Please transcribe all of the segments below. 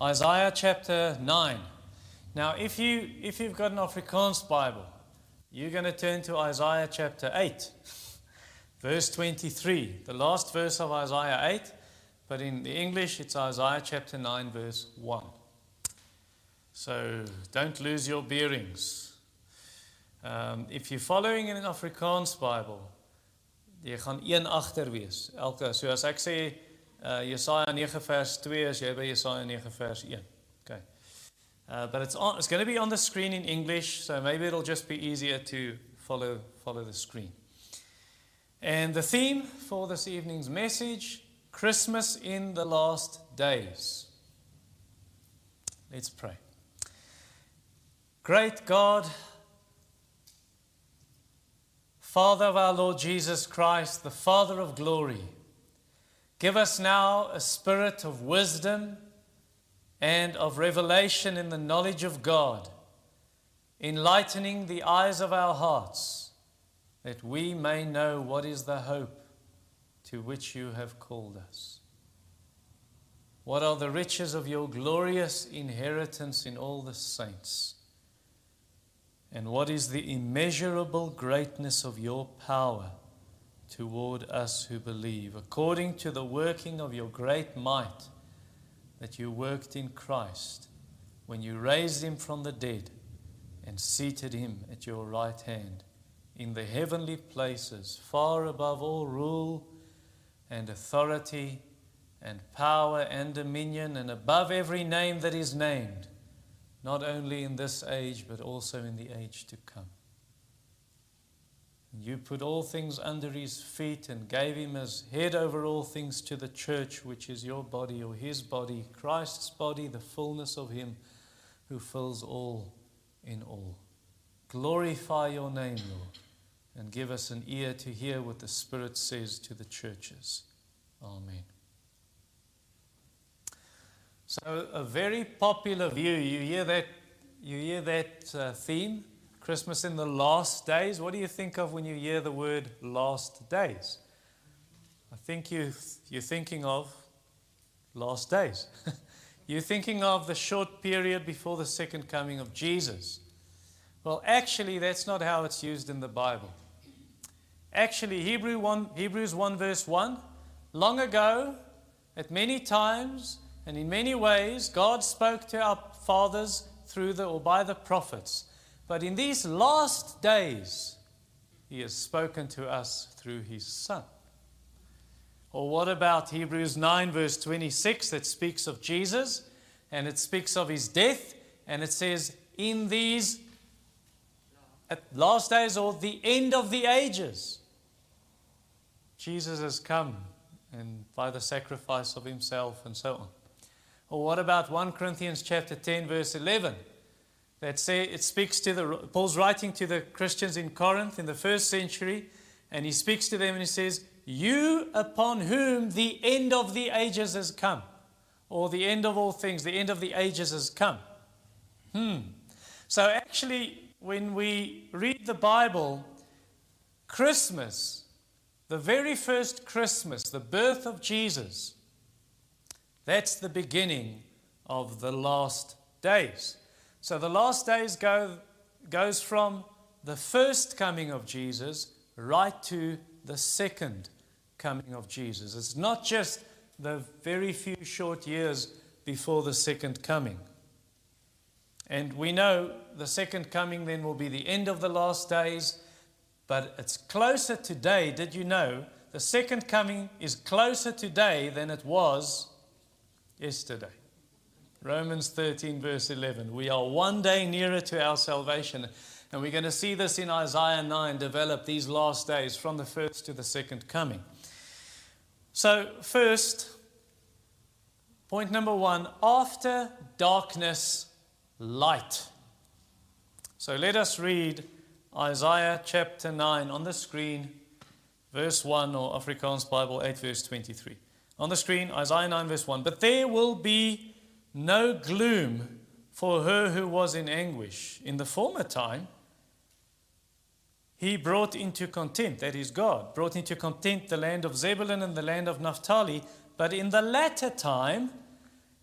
Isaiah chapter 9. Now, if, you, if you've got an Afrikaans Bible, you're going to turn to Isaiah chapter 8, verse 23, the last verse of Isaiah 8, but in the English it's Isaiah chapter 9, verse 1. So don't lose your bearings. Um, if you're following in an Afrikaans Bible, jy gaan een agter wees. Elke so as ek sê uh, Jesaja 9 vers 2 as jy by Jesaja 9 vers 1. Okay. Uh, but it's on, it's going to be on the screen in English, so maybe it'll just be easier to follow follow the screen. And the theme for this evening's message, Christmas in the last days. Let's pray. Great God, Father of our Lord Jesus Christ, the Father of glory, give us now a spirit of wisdom and of revelation in the knowledge of God, enlightening the eyes of our hearts, that we may know what is the hope to which you have called us. What are the riches of your glorious inheritance in all the saints? And what is the immeasurable greatness of your power toward us who believe, according to the working of your great might that you worked in Christ when you raised him from the dead and seated him at your right hand in the heavenly places, far above all rule and authority and power and dominion, and above every name that is named not only in this age, but also in the age to come. You put all things under his feet and gave him as head over all things to the church, which is your body or his body, Christ's body, the fullness of him who fills all in all. Glorify your name, Lord, and give us an ear to hear what the Spirit says to the churches. Amen. So a very popular view. You hear that? You hear that uh, theme? Christmas in the last days. What do you think of when you hear the word last days? I think you you're thinking of last days. you're thinking of the short period before the second coming of Jesus. Well, actually, that's not how it's used in the Bible. Actually, Hebrew 1, Hebrews 1, verse 1 long ago, at many times, and in many ways, God spoke to our fathers through the or by the prophets. But in these last days, He has spoken to us through His Son. Or what about Hebrews 9, verse 26, that speaks of Jesus and it speaks of His death and it says, In these last days or the end of the ages, Jesus has come and by the sacrifice of Himself and so on. Or what about 1 Corinthians chapter 10 verse 11? That say it speaks to the Paul's writing to the Christians in Corinth in the first century and he speaks to them and he says, "You upon whom the end of the ages has come." Or the end of all things, the end of the ages has come. Hmm. So actually when we read the Bible, Christmas, the very first Christmas, the birth of Jesus, that's the beginning of the last days. So the last days go, goes from the first coming of Jesus right to the second coming of Jesus. It's not just the very few short years before the second coming. And we know the second coming then will be the end of the last days, but it's closer today. Did you know? The second coming is closer today than it was yesterday. Romans 13, verse 11. We are one day nearer to our salvation. And we're going to see this in Isaiah 9 develop these last days from the first to the second coming. So, first, point number one after darkness, light. So, let us read Isaiah chapter 9 on the screen, verse 1, or Afrikaans Bible 8, verse 23. On the screen, Isaiah 9, verse 1. But there will be no gloom for her who was in anguish. In the former time, he brought into contempt, that is God, brought into contempt the land of Zebulun and the land of Naphtali. But in the latter time,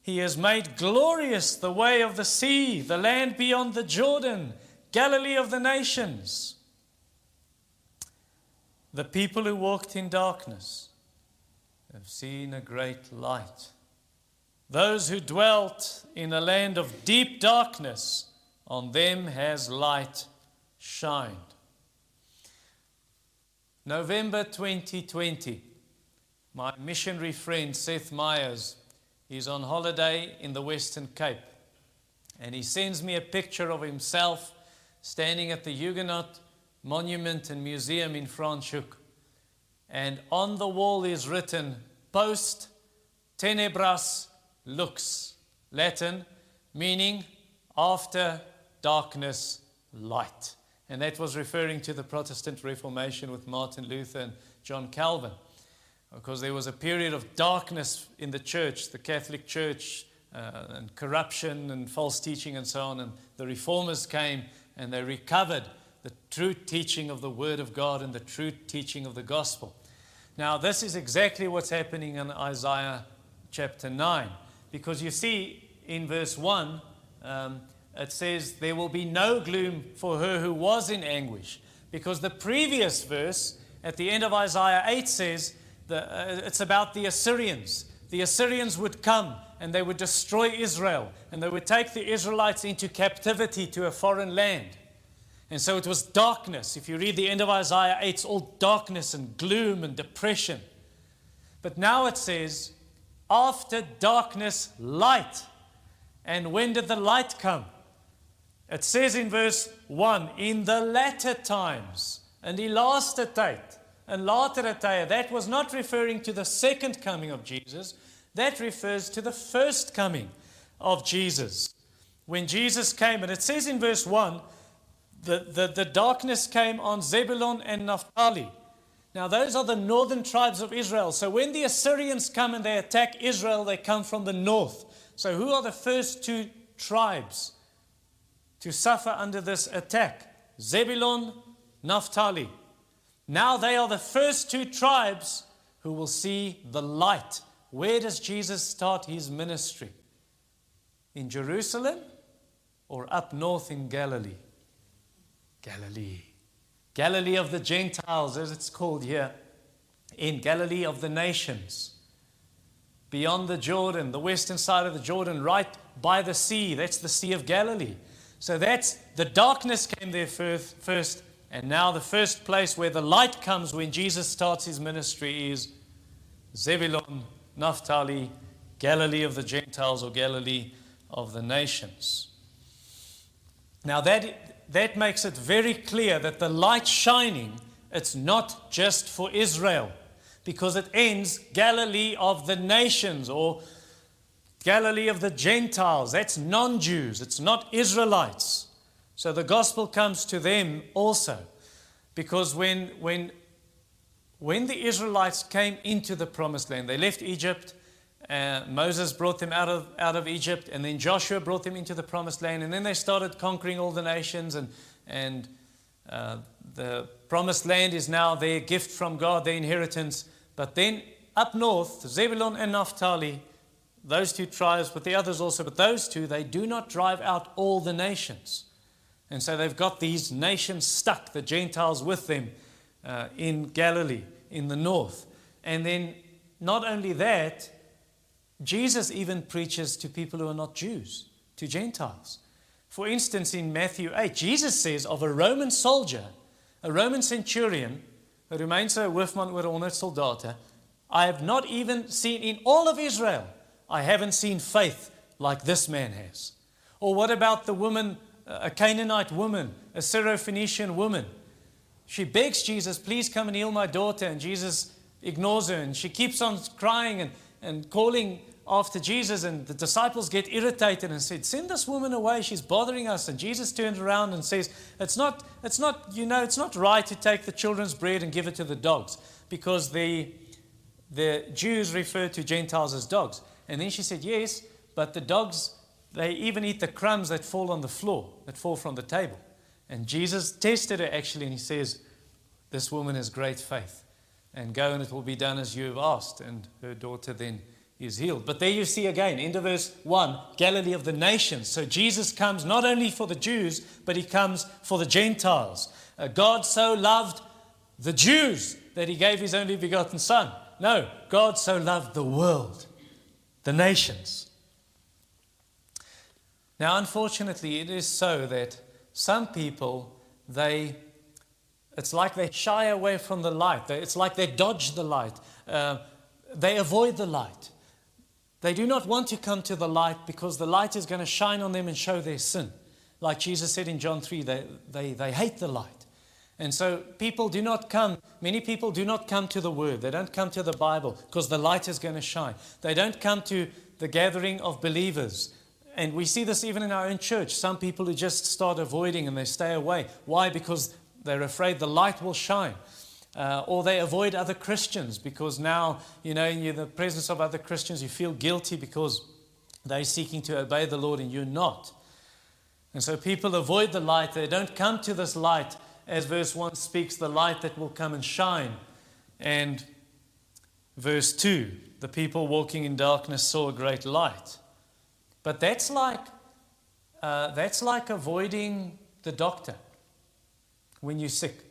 He has made glorious the way of the sea, the land beyond the Jordan, Galilee of the nations. The people who walked in darkness have seen a great light. Those who dwelt in a land of deep darkness, on them has light shined. November 2020, my missionary friend Seth Myers is on holiday in the Western Cape. And he sends me a picture of himself standing at the Huguenot Monument and Museum in Franschhoek. And on the wall is written, Post tenebras lux, Latin, meaning after darkness, light. And that was referring to the Protestant Reformation with Martin Luther and John Calvin because there was a period of darkness in the church, the Catholic Church, uh, and corruption and false teaching and so on. And the reformers came and they recovered the true teaching of the Word of God and the true teaching of the gospel. Now, this is exactly what's happening in Isaiah chapter 9, because you see in verse 1, um, it says, There will be no gloom for her who was in anguish. Because the previous verse at the end of Isaiah 8 says, the, uh, it's about the Assyrians. The Assyrians would come and they would destroy Israel and they would take the Israelites into captivity to a foreign land. And so it was darkness. If you read the end of Isaiah 8, it's all darkness and gloom and depression. But now it says, after darkness, light. And when did the light come? It says in verse 1 in the latter times, and he lasted date and laterataya, that was not referring to the second coming of Jesus. That refers to the first coming of Jesus. When Jesus came, and it says in verse 1, the, the, the darkness came on Zebulun and Naphtali. Now, those are the northern tribes of Israel. So, when the Assyrians come and they attack Israel, they come from the north. So, who are the first two tribes to suffer under this attack? Zebulun, Naphtali. Now they are the first two tribes who will see the light. Where does Jesus start his ministry? In Jerusalem or up north in Galilee? Galilee. Galilee of the Gentiles, as it's called here, in Galilee of the nations. Beyond the Jordan, the western side of the Jordan, right by the sea. That's the Sea of Galilee. So that's the darkness came there first, first and now, the first place where the light comes when Jesus starts his ministry is Zebulun, Naphtali, Galilee of the Gentiles or Galilee of the nations. Now, that, that makes it very clear that the light shining, it's not just for Israel, because it ends Galilee of the nations or Galilee of the Gentiles. That's non Jews, it's not Israelites. So the gospel comes to them also. Because when, when, when the Israelites came into the promised land, they left Egypt. Uh, Moses brought them out of, out of Egypt, and then Joshua brought them into the promised land, and then they started conquering all the nations, and, and uh, the promised land is now their gift from God, their inheritance. But then up north, Zebulun and Naphtali, those two tribes, but the others also, but those two, they do not drive out all the nations. And so they've got these nations stuck, the Gentiles with them uh, in Galilee, in the north. And then not only that, Jesus even preaches to people who are not Jews, to Gentiles. For instance, in Matthew 8, Jesus says of a Roman soldier, a Roman centurion, Romein hoofman oor 100 soldate, I have not even seen in all of Israel, I haven't seen faith like this man has. Or what about the woman a Canaanite woman, a Syrophoenician woman. She begs Jesus, please come and heal my daughter. And Jesus ignores her. And she keeps on crying and, and calling after Jesus. And the disciples get irritated and said, Send this woman away. She's bothering us. And Jesus turns around and says, It's not, it's not, you know, it's not right to take the children's bread and give it to the dogs. Because the, the Jews refer to Gentiles as dogs. And then she said, Yes, but the dogs they even eat the crumbs that fall on the floor, that fall from the table. And Jesus tested her actually, and he says, This woman has great faith. And go and it will be done as you have asked. And her daughter then is healed. But there you see again, into verse 1, Galilee of the nations. So Jesus comes not only for the Jews, but he comes for the Gentiles. Uh, God so loved the Jews that he gave his only begotten Son. No, God so loved the world, the nations. Now, unfortunately, it is so that some people, they, it's like they shy away from the light. It's like they dodge the light. Uh, they avoid the light. They do not want to come to the light because the light is going to shine on them and show their sin. Like Jesus said in John 3, they, they, they hate the light. And so people do not come, many people do not come to the Word. They don't come to the Bible because the light is going to shine. They don't come to the gathering of believers. And we see this even in our own church. Some people who just start avoiding and they stay away. Why? Because they're afraid the light will shine. Uh, or they avoid other Christians because now, you know, in the presence of other Christians, you feel guilty because they're seeking to obey the Lord and you're not. And so people avoid the light. They don't come to this light, as verse 1 speaks, the light that will come and shine. And verse 2 the people walking in darkness saw a great light. But that's like, uh, that's like avoiding the doctor when you're sick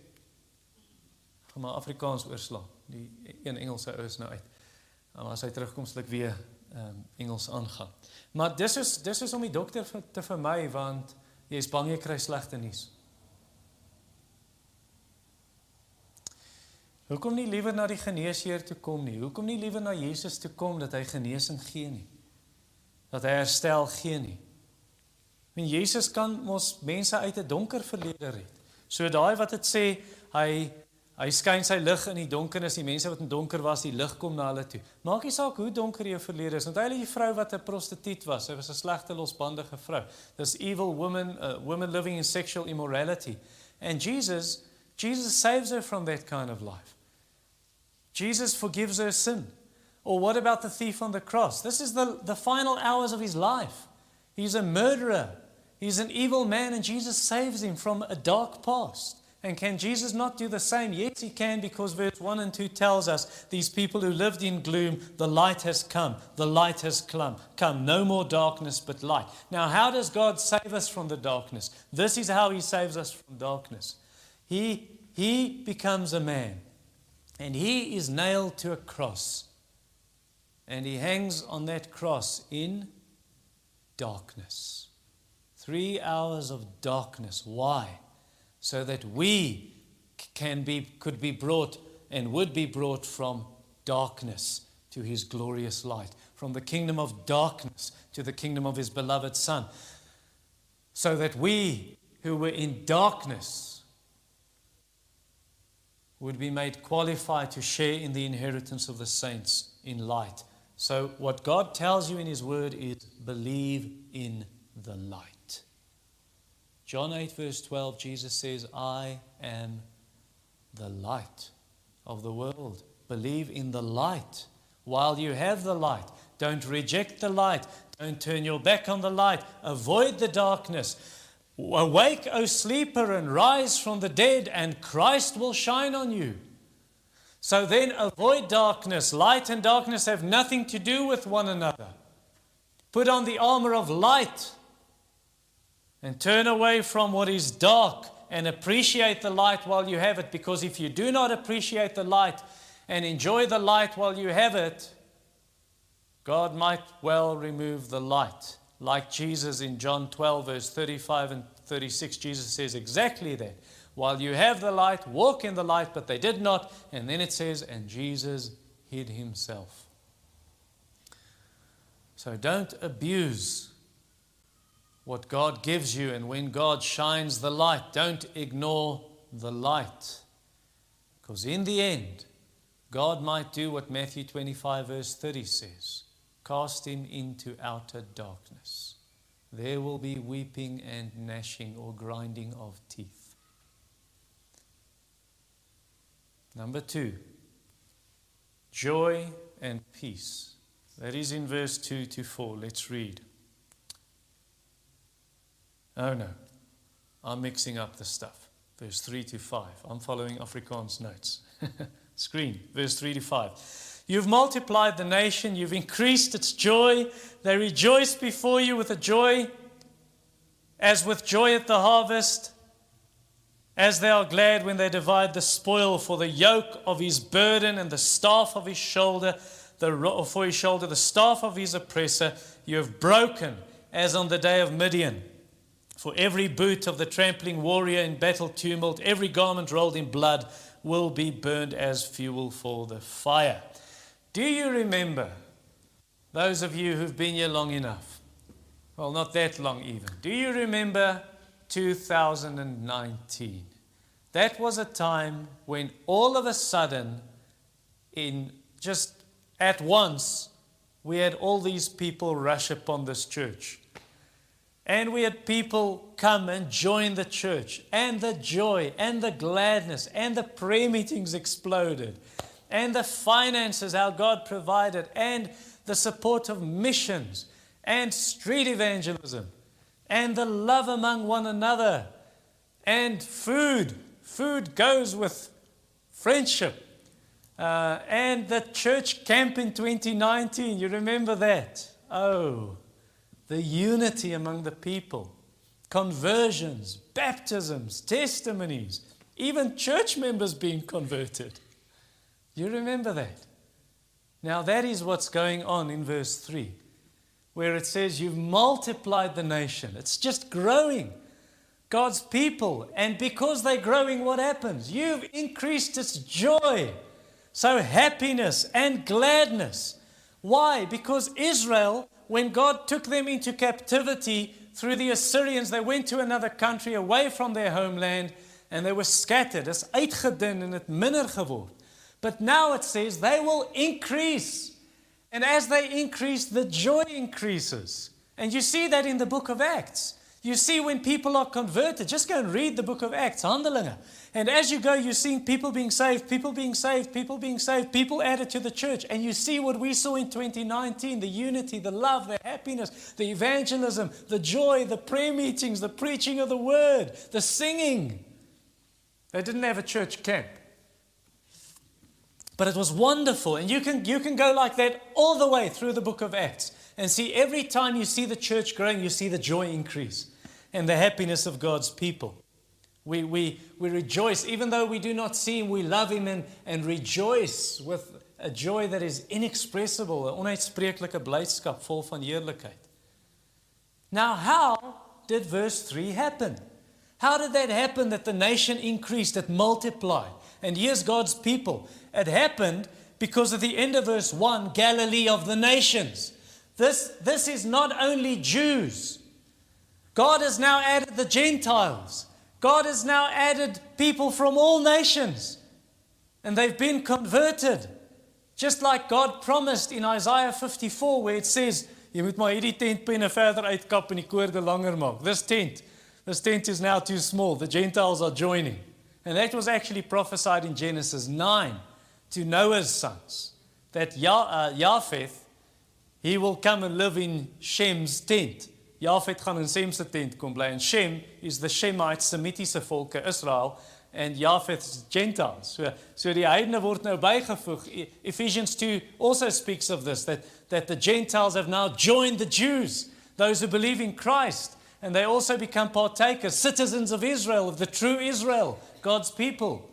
gaan maar Afrikaans oorslaan. Die een Engelse ou is nou uit. En as hy terugkom sal ek weer ehm um, Engels aangaan. Maar dis is dis is om die dokter te vermy want jy is bang jy kry slegte nuus. Hoekom nie liewer na die geneesheer toe kom nie? Hoekom nie liewer na Jesus toe kom dat hy genesing gee nie? Dat hy herstel gee nie? Want Jesus kan mos mense uit 'n donker verlede red. So daai wat dit sê, hy Hy skyn sy lig in die donkernis. Die mense wat in donker was, die lig kom na hulle toe. Maak nie saak hoe donker jou verlede is. Onthou jy vrou wat 'n prostituut was? Sy was 'n slegte losbandige vrou. This evil woman, a woman living in sexual immorality. And Jesus, Jesus saves her from that kind of life. Jesus forgives her sin. Or what about the thief on the cross? This is the, the final hours of his life. He's a murderer. He's an evil man, and Jesus saves him from a dark past. And can Jesus not do the same? Yes, he can, because verse 1 and 2 tells us these people who lived in gloom, the light has come. The light has come. Come, no more darkness, but light. Now, how does God save us from the darkness? This is how he saves us from darkness. He, he becomes a man, and he is nailed to a cross. And he hangs on that cross in darkness. Three hours of darkness. Why? So that we can be, could be brought and would be brought from darkness to his glorious light, from the kingdom of darkness to the kingdom of his beloved Son, so that we who were in darkness would be made qualified to share in the inheritance of the saints in light. So, what God tells you in His Word is believe in the light. John 8, verse 12, Jesus says, I am the light of the world. Believe in the light while you have the light. Don't reject the light. Don't turn your back on the light. Avoid the darkness. Awake, O sleeper, and rise from the dead, and Christ will shine on you. So then, avoid darkness. Light and darkness have nothing to do with one another. Put on the armor of light and turn away from what is dark and appreciate the light while you have it. Because if you do not appreciate the light and enjoy the light while you have it, God might well remove the light. Like Jesus in John 12, verse 35 and 36, Jesus says exactly that. While you have the light, walk in the light, but they did not. And then it says, and Jesus hid himself. So don't abuse what God gives you, and when God shines the light, don't ignore the light. Because in the end, God might do what Matthew 25, verse 30 says cast him into outer darkness. There will be weeping and gnashing or grinding of teeth. Number two, joy and peace. That is in verse 2 to 4. Let's read. Oh no, I'm mixing up the stuff. Verse 3 to 5. I'm following Afrikaans notes. Screen, verse 3 to 5. You've multiplied the nation, you've increased its joy. They rejoice before you with a joy as with joy at the harvest, as they are glad when they divide the spoil for the yoke of his burden and the staff of his shoulder, the, for his shoulder, the staff of his oppressor, you have broken as on the day of Midian. For every boot of the trampling warrior in battle tumult, every garment rolled in blood will be burned as fuel for the fire. Do you remember, those of you who've been here long enough? Well, not that long even. Do you remember 2019? That was a time when all of a sudden, in just at once, we had all these people rush upon this church. And we had people come and join the church, and the joy, and the gladness, and the prayer meetings exploded, and the finances our God provided, and the support of missions, and street evangelism, and the love among one another, and food. Food goes with friendship. Uh, and the church camp in 2019, you remember that? Oh, the unity among the people, conversions, baptisms, testimonies, even church members being converted. You remember that? Now, that is what's going on in verse 3, where it says, You've multiplied the nation. It's just growing. God's people. And because they're growing, what happens? You've increased its joy. So, happiness and gladness. Why? Because Israel when God took them into captivity through the Assyrians, they went to another country away from their homeland and they were scattered. Dis uitgedun en het minder geword. But now it says they will increase. And as they increase, the joy increases. And you see that in the book of Acts. You see, when people are converted, just go and read the book of Acts. And as you go, you're seeing people being saved, people being saved, people being saved, people added to the church. And you see what we saw in 2019 the unity, the love, the happiness, the evangelism, the joy, the prayer meetings, the preaching of the word, the singing. They didn't have a church camp. But it was wonderful. And you can, you can go like that all the way through the book of Acts. And see, every time you see the church growing, you see the joy increase and the happiness of God's people. We, we, we rejoice, even though we do not see Him, we love Him and, and rejoice with a joy that is inexpressible, 'n onuitspreeklike blydskap vol van. Now, how did verse 3 happen? How did that happen that the nation increased, it multiplied? And here's God's people. It happened because at the end of verse 1, Galilee of the nations. This, this is not only Jews. God has now added the Gentiles. God has now added people from all nations. And they've been converted. Just like God promised in Isaiah 54 where it says, moet hierdie verder uitkap en die koorde langer maak. This tent, this tent is now too small. The Gentiles are joining. And that was actually prophesied in Genesis 9 to Noah's sons that uh, Japheth he will come and live in Shem's tent. Japheth gaan in Sem se tent kom bly en Shem is the Shemite Semitiese volke Israel and Japheth is Gentiles. So so die heidene word nou bygevoeg. E, Ephesians 2 also speaks of this that that the Gentiles have now joined the Jews, those who believe in Christ, and they also become partakers, citizens of Israel, of the true Israel, God's people.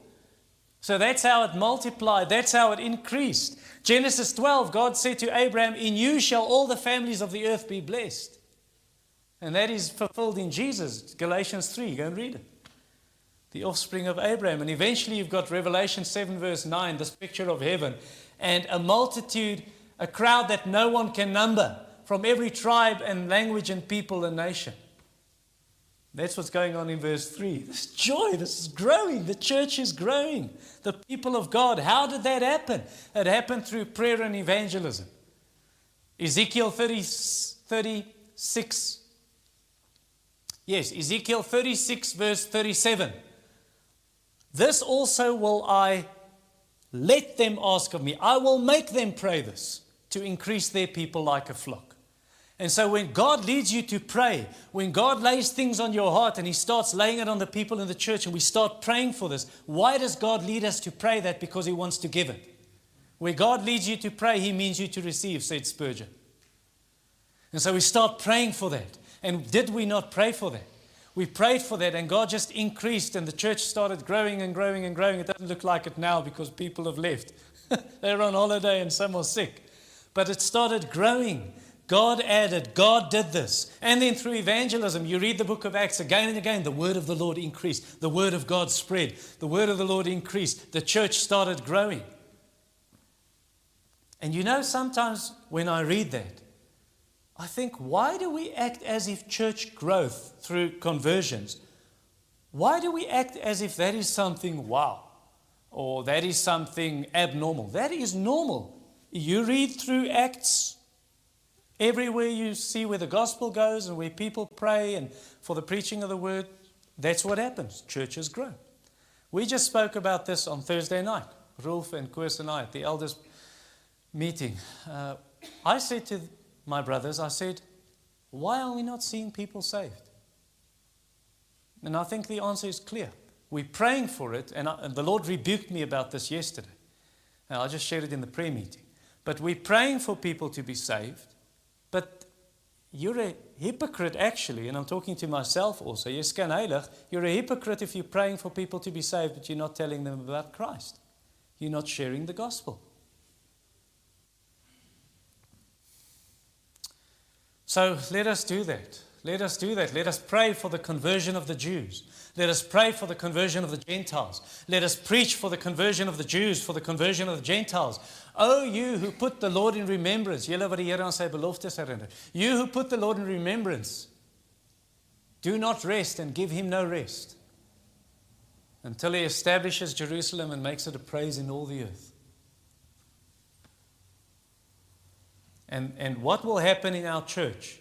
So that's how it multiplied, that's how it increased. Genesis 12, God said to Abraham, In you shall all the families of the earth be blessed. And that is fulfilled in Jesus, Galatians 3. Go and read it. The offspring of Abraham. And eventually you've got Revelation 7, verse 9, this picture of heaven, and a multitude, a crowd that no one can number from every tribe and language and people and nation. That's what's going on in verse 3. This joy, this is growing. The church is growing. The people of God. How did that happen? It happened through prayer and evangelism. Ezekiel 30, 36. Yes, Ezekiel 36, verse 37. This also will I let them ask of me. I will make them pray this to increase their people like a flock. And so when God leads you to pray, when God lays things on your heart and He starts laying it on the people in the church and we start praying for this, why does God lead us to pray that? Because He wants to give it. Where God leads you to pray, He means you to receive, said Spurgeon. And so we start praying for that. And did we not pray for that? We prayed for that, and God just increased, and the church started growing and growing and growing. It doesn't look like it now because people have left. They're on holiday and some are sick. But it started growing. God added, God did this. And then through evangelism, you read the book of Acts again and again, the word of the Lord increased. The word of God spread. The word of the Lord increased. The church started growing. And you know, sometimes when I read that, I think, why do we act as if church growth through conversions, why do we act as if that is something wow or that is something abnormal? That is normal. You read through Acts, everywhere you see where the gospel goes and where people pray and for the preaching of the word, that's what happens. Churches grow. We just spoke about this on Thursday night, Rolf and Koos and I at the elders' meeting. Uh, I said to my brothers, I said, why are we not seeing people saved? And I think the answer is clear. We're praying for it, and, I, and the Lord rebuked me about this yesterday. Now, I just shared it in the prayer meeting. But we're praying for people to be saved, but you're a hypocrite actually, and I'm talking to myself also. You're a hypocrite if you're praying for people to be saved, but you're not telling them about Christ. You're not sharing the gospel. So let us do that. Let us do that. Let us pray for the conversion of the Jews. Let us pray for the conversion of the Gentiles. Let us preach for the conversion of the Jews, for the conversion of the Gentiles. Oh, you who put the Lord in remembrance. You who put the Lord in remembrance. Do not rest and give him no rest until he establishes Jerusalem and makes it a praise in all the earth. And, and what will happen in our church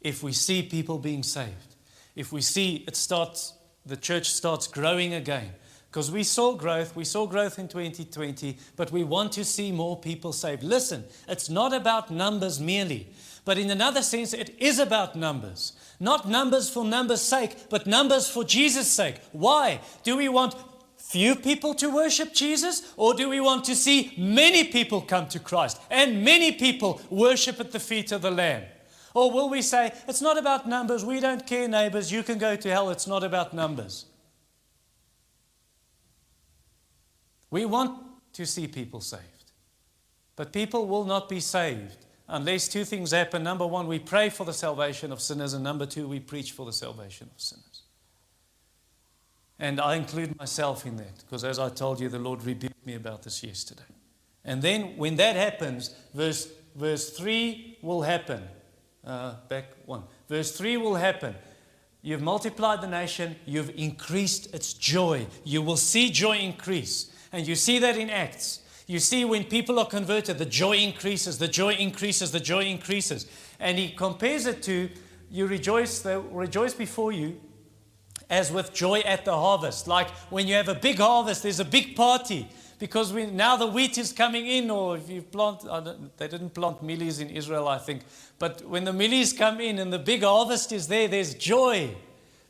if we see people being saved? If we see it starts, the church starts growing again. Because we saw growth, we saw growth in 2020, but we want to see more people saved. Listen, it's not about numbers merely, but in another sense, it is about numbers. Not numbers for numbers' sake, but numbers for Jesus' sake. Why? Do we want few people to worship Jesus? Or do we want to see many people come to Christ and many people worship at the feet of the Lamb? Or will we say, it's not about numbers, we don't care, neighbors, you can go to hell, it's not about numbers? We want to see people saved. But people will not be saved unless two things happen. Number one, we pray for the salvation of sinners, and number two, we preach for the salvation of sinners. And I include myself in that because, as I told you, the Lord rebuked me about this yesterday. And then, when that happens, verse, verse 3 will happen. Uh, back one. Verse 3 will happen. You've multiplied the nation, you've increased its joy. You will see joy increase. And you see that in Acts. You see, when people are converted, the joy increases, the joy increases, the joy increases. And he compares it to you rejoice, they rejoice before you as with joy at the harvest. Like when you have a big harvest, there's a big party because we, now the wheat is coming in, or if you plant, they didn't plant mealies in Israel, I think, but when the mealies come in and the big harvest is there, there's joy.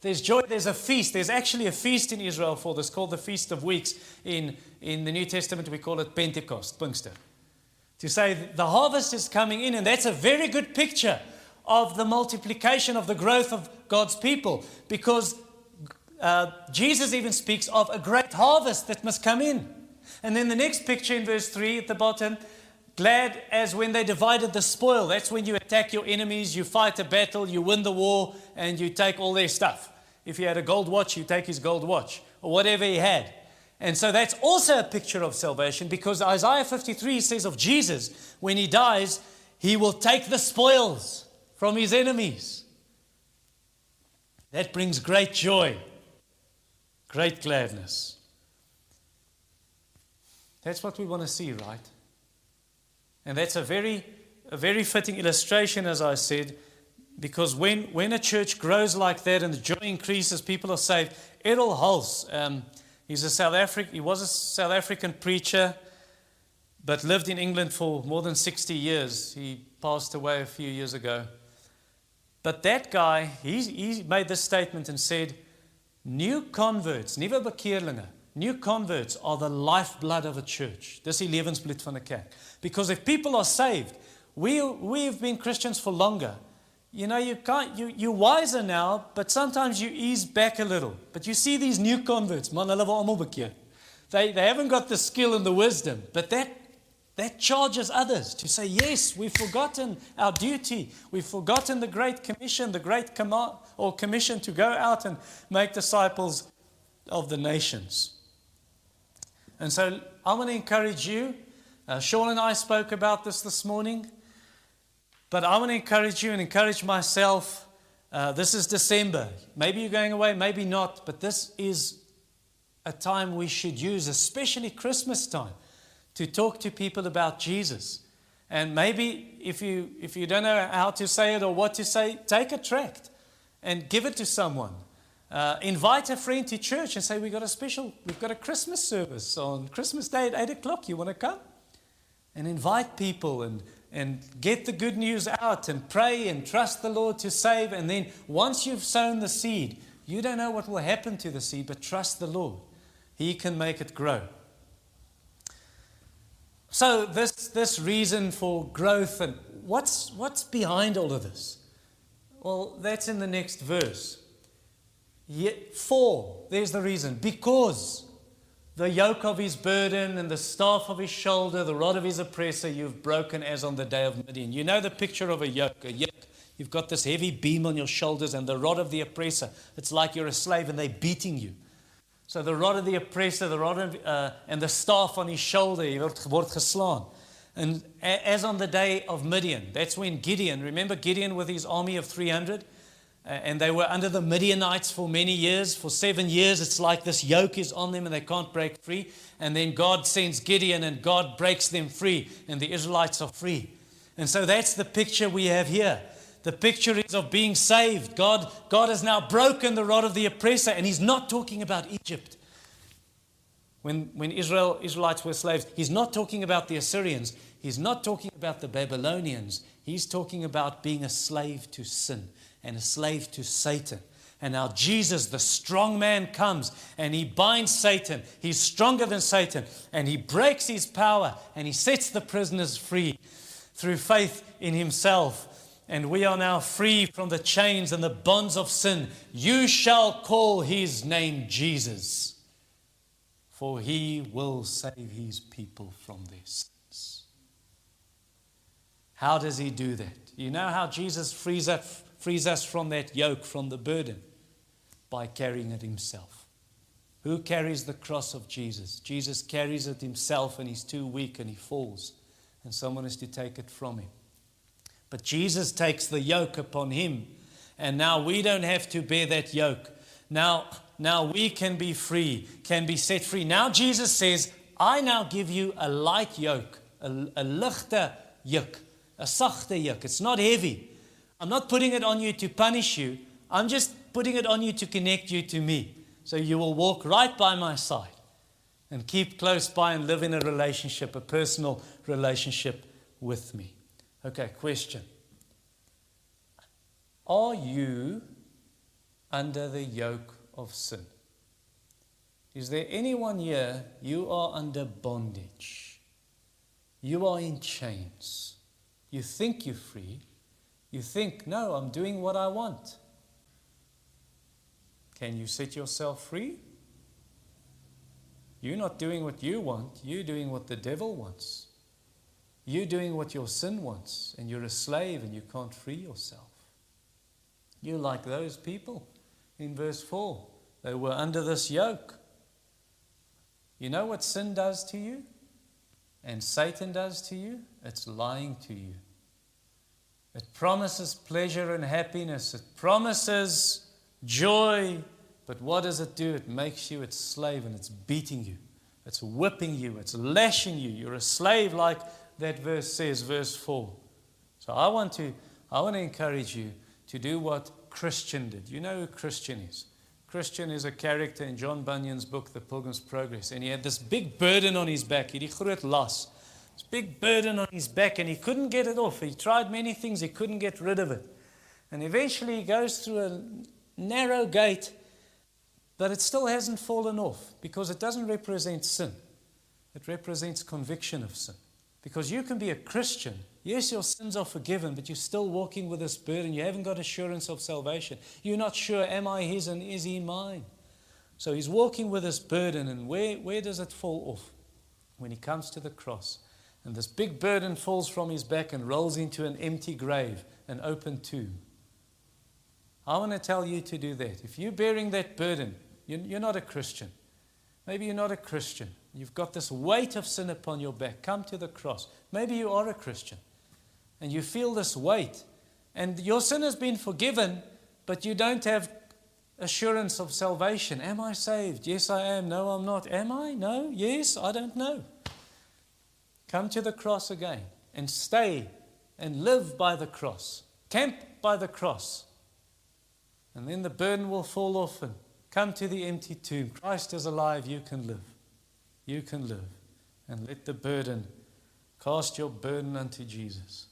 There's joy, there's a feast. There's actually a feast in Israel for this called the Feast of Weeks. In, in the New Testament, we call it Pentecost, Pinkster. To say the harvest is coming in, and that's a very good picture of the multiplication of the growth of God's people because uh, Jesus even speaks of a great harvest that must come in. And then the next picture in verse 3 at the bottom glad as when they divided the spoil. That's when you attack your enemies, you fight a battle, you win the war, and you take all their stuff. If he had a gold watch, you take his gold watch, or whatever he had. And so that's also a picture of salvation because Isaiah 53 says of Jesus, when he dies, he will take the spoils from his enemies. That brings great joy great gladness. That's what we want to see, right? And that's a very, a very fitting illustration, as I said, because when, when a church grows like that and the joy increases, people are saved. Erroll Hulse, um, he's a South African, he was a South African preacher, but lived in England for more than 60 years. He passed away a few years ago. But that guy, he, he made this statement and said, New converts, nuwe bekeerlinge, New converts are the lifeblood of a church. Dis die lewensbloed van 'n kerk. Because if people are saved, we we've been Christians for longer. You know, you can't you you're wiser now, but sometimes you ease back a little. But you see these new converts. They they haven't got the skill and the wisdom, but that that charges others to say, Yes, we've forgotten our duty. We've forgotten the Great Commission, the Great command or commission to go out and make disciples of the nations. And so I want to encourage you. Uh, Sean and I spoke about this this morning. But I want to encourage you and encourage myself. Uh, this is December. Maybe you're going away, maybe not. But this is a time we should use, especially Christmas time to talk to people about Jesus. And maybe if you, if you don't know how to say it or what to say, take a tract and give it to someone. Uh, invite a friend to church and say, We've got a special, we've got a Christmas service on Christmas Day at 8 o'clock. You want to come? And invite people and, and get the good news out and pray and trust the Lord to save. And then once you've sown the seed, you don't know what will happen to the seed, but trust the Lord. He can make it grow. So this, this reason for growth and what's, what's behind all of this? Well, that's in the next verse. Yet, for, there's the reason. Because the yoke of his burden and the staff of his shoulder, the rod of his oppressor, you've broken as on the day of Midian. You know the picture of a yoke. A yoke. You've got this heavy beam on your shoulders and the rod of the oppressor. It's like you're a slave and they're beating you. So the rod of the oppressor, the rod of, uh, and the staff on his shoulder, he word, word geslaan. And as on the day of Midian, that's when Gideon, remember Gideon with his army of 300? And they were under the Midianites for many years. For seven years, it's like this yoke is on them and they can't break free. And then God sends Gideon and God breaks them free, and the Israelites are free. And so that's the picture we have here. The picture is of being saved. God, God has now broken the rod of the oppressor, and He's not talking about Egypt. When, when Israel, Israelites were slaves, He's not talking about the Assyrians. He's not talking about the Babylonians. He's talking about being a slave to sin and a slave to Satan. And now Jesus, the strong man, comes and he binds Satan. He's stronger than Satan and he breaks his power and he sets the prisoners free through faith in himself and we are now free from the chains and the bonds of sin. You shall call his name Jesus, for he will save his people from their sins. How does he do that? You know how Jesus frees us, frees us from that yoke, from the burden? By carrying it himself. Who carries the cross of Jesus? Jesus carries it himself and he's too weak and he falls, and someone is to take it from him. But Jesus takes the yoke upon him. And now we don't have to bear that yoke. Now, now we can be free, can be set free. Now Jesus says, I now give you a light yoke, a, a lichte yoke, a sachte yoke. It's not heavy. I'm not putting it on you to punish you. I'm just putting it on you to connect you to me. So you will walk right by my side and keep close by and live in a relationship, a personal relationship with me. Okay, question. Are you under the yoke of sin? Is there anyone here you are under bondage? You are in chains. You think you're free. You think, no, I'm doing what I want. Can you set yourself free? You're not doing what you want, you're doing what the devil wants. You're doing what your sin wants, and you're a slave and you can't free yourself. You're like those people in verse 4. They were under this yoke. You know what sin does to you? And Satan does to you? It's lying to you. It promises pleasure and happiness, it promises joy. But what does it do? It makes you its slave and it's beating you. It's whipping you. It's lashing you. You're a slave like that verse says, verse 4. So I want to, I want to encourage you to do what Christian did. You know who Christian is? Christian is a character in John Bunyan's book, The Pilgrim's Progress. And he had this big burden on his back. This big burden on his back, and he couldn't get it off. He tried many things, he couldn't get rid of it. And eventually he goes through a narrow gate, But it still hasn't fallen off because it doesn't represent sin. It represents conviction of sin. Because you can be a Christian. Yes, your sins are forgiven, but you're still walking with this burden. You haven't got assurance of salvation. You're not sure, am I his and is he mine? So he's walking with this burden, and where, where does it fall off? When he comes to the cross. And this big burden falls from his back and rolls into an empty grave, an open tomb. I want to tell you to do that. If you're bearing that burden, you're not a Christian. Maybe you're not a Christian. You've got this weight of sin upon your back. Come to the cross. Maybe you are a Christian and you feel this weight, and your sin has been forgiven, but you don't have assurance of salvation. Am I saved? Yes, I am. No, I'm not. Am I? No. Yes, I don't know. Come to the cross again and stay and live by the cross. Camp by the cross. And then the burden will fall off and come to the empty tomb. Christ is alive. You can live. You can live. And let the burden cast your burden unto Jesus.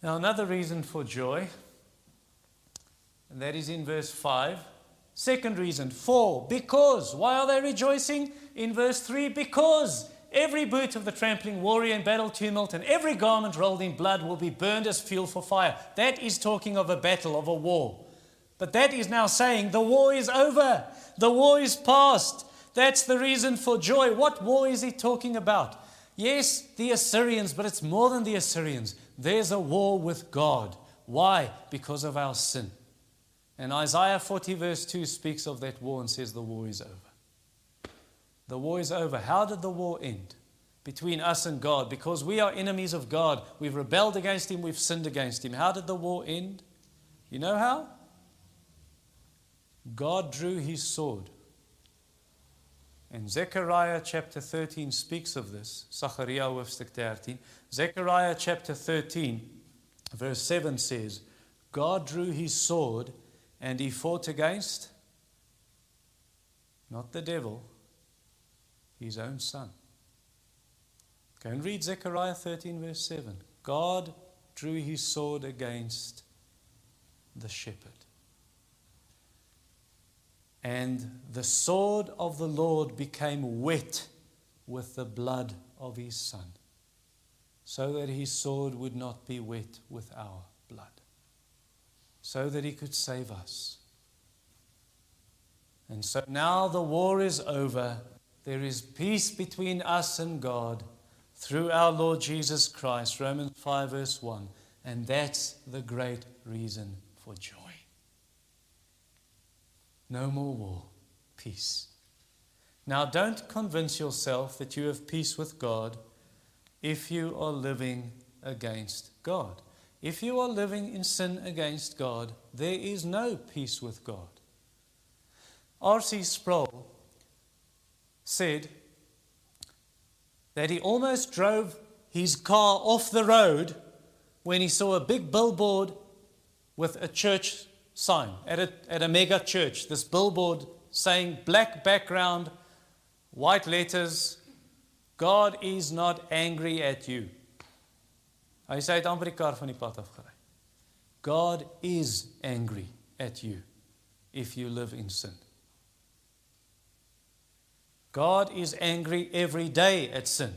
Now, another reason for joy, and that is in verse 5. Second reason, four, because. Why are they rejoicing? In verse 3, because every boot of the trampling warrior in battle tumult and every garment rolled in blood will be burned as fuel for fire. That is talking of a battle, of a war. But that is now saying the war is over, the war is past. That's the reason for joy. What war is he talking about? Yes, the Assyrians, but it's more than the Assyrians. There's a war with God. Why? Because of our sin. And Isaiah 40, verse 2 speaks of that war and says the war is over. The war is over. How did the war end? Between us and God. Because we are enemies of God. We've rebelled against Him, we've sinned against Him. How did the war end? You know how? God drew His sword. And Zechariah chapter 13 speaks of this. Zechariah hoofstuk 13. Zechariah chapter 13, verse 7 says, God drew his sword and he fought against not the devil, his own son. Go and read Zechariah 13, verse 7. God drew his sword against the shepherd. And the sword of the Lord became wet with the blood of his son so that his sword would not be wet with our so that he could save us. And so now the war is over. There is peace between us and God through our Lord Jesus Christ. Romans 5, verse 1. And that's the great reason for joy. No more war, peace. Now, don't convince yourself that you have peace with God if you are living against God. If you are living in sin against God, there is no peace with God. R.C. Sproul said that he almost drove his car off the road when he saw a big billboard with a church sign at a, at a mega church. This billboard saying black background, white letters, God is not angry at you. Hy sê hy het amper die kar van die pad af gery. God is angry at you if you live in sin. God is angry every day at sin.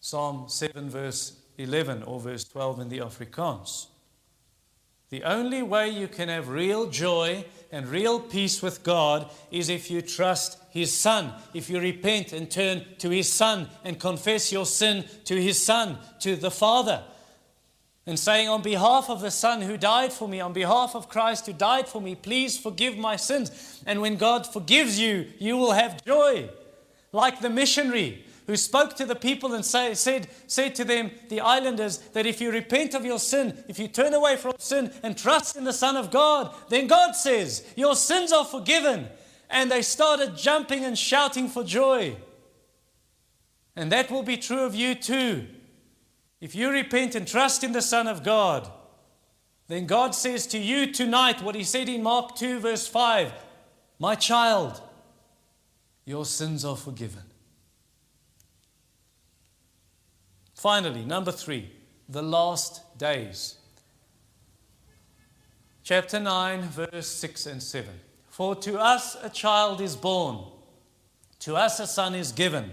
Psalm 7 verse 11 or verse 12 in the Afrikaans. The only way you can have real joy and real peace with God is if you trust His Son, if you repent and turn to His Son and confess your sin to His Son, to the Father, and saying, On behalf of the Son who died for me, on behalf of Christ who died for me, please forgive my sins. And when God forgives you, you will have joy. Like the missionary who spoke to the people and say, said, said to them, the islanders, that if you repent of your sin, if you turn away from sin and trust in the Son of God, then God says, Your sins are forgiven. And they started jumping and shouting for joy. And that will be true of you too. If you repent and trust in the Son of God, then God says to you tonight what He said in Mark 2, verse 5 My child, your sins are forgiven. Finally, number three, the last days. chapter 9, verse 6 and 7. For to us a child is born, to us a son is given,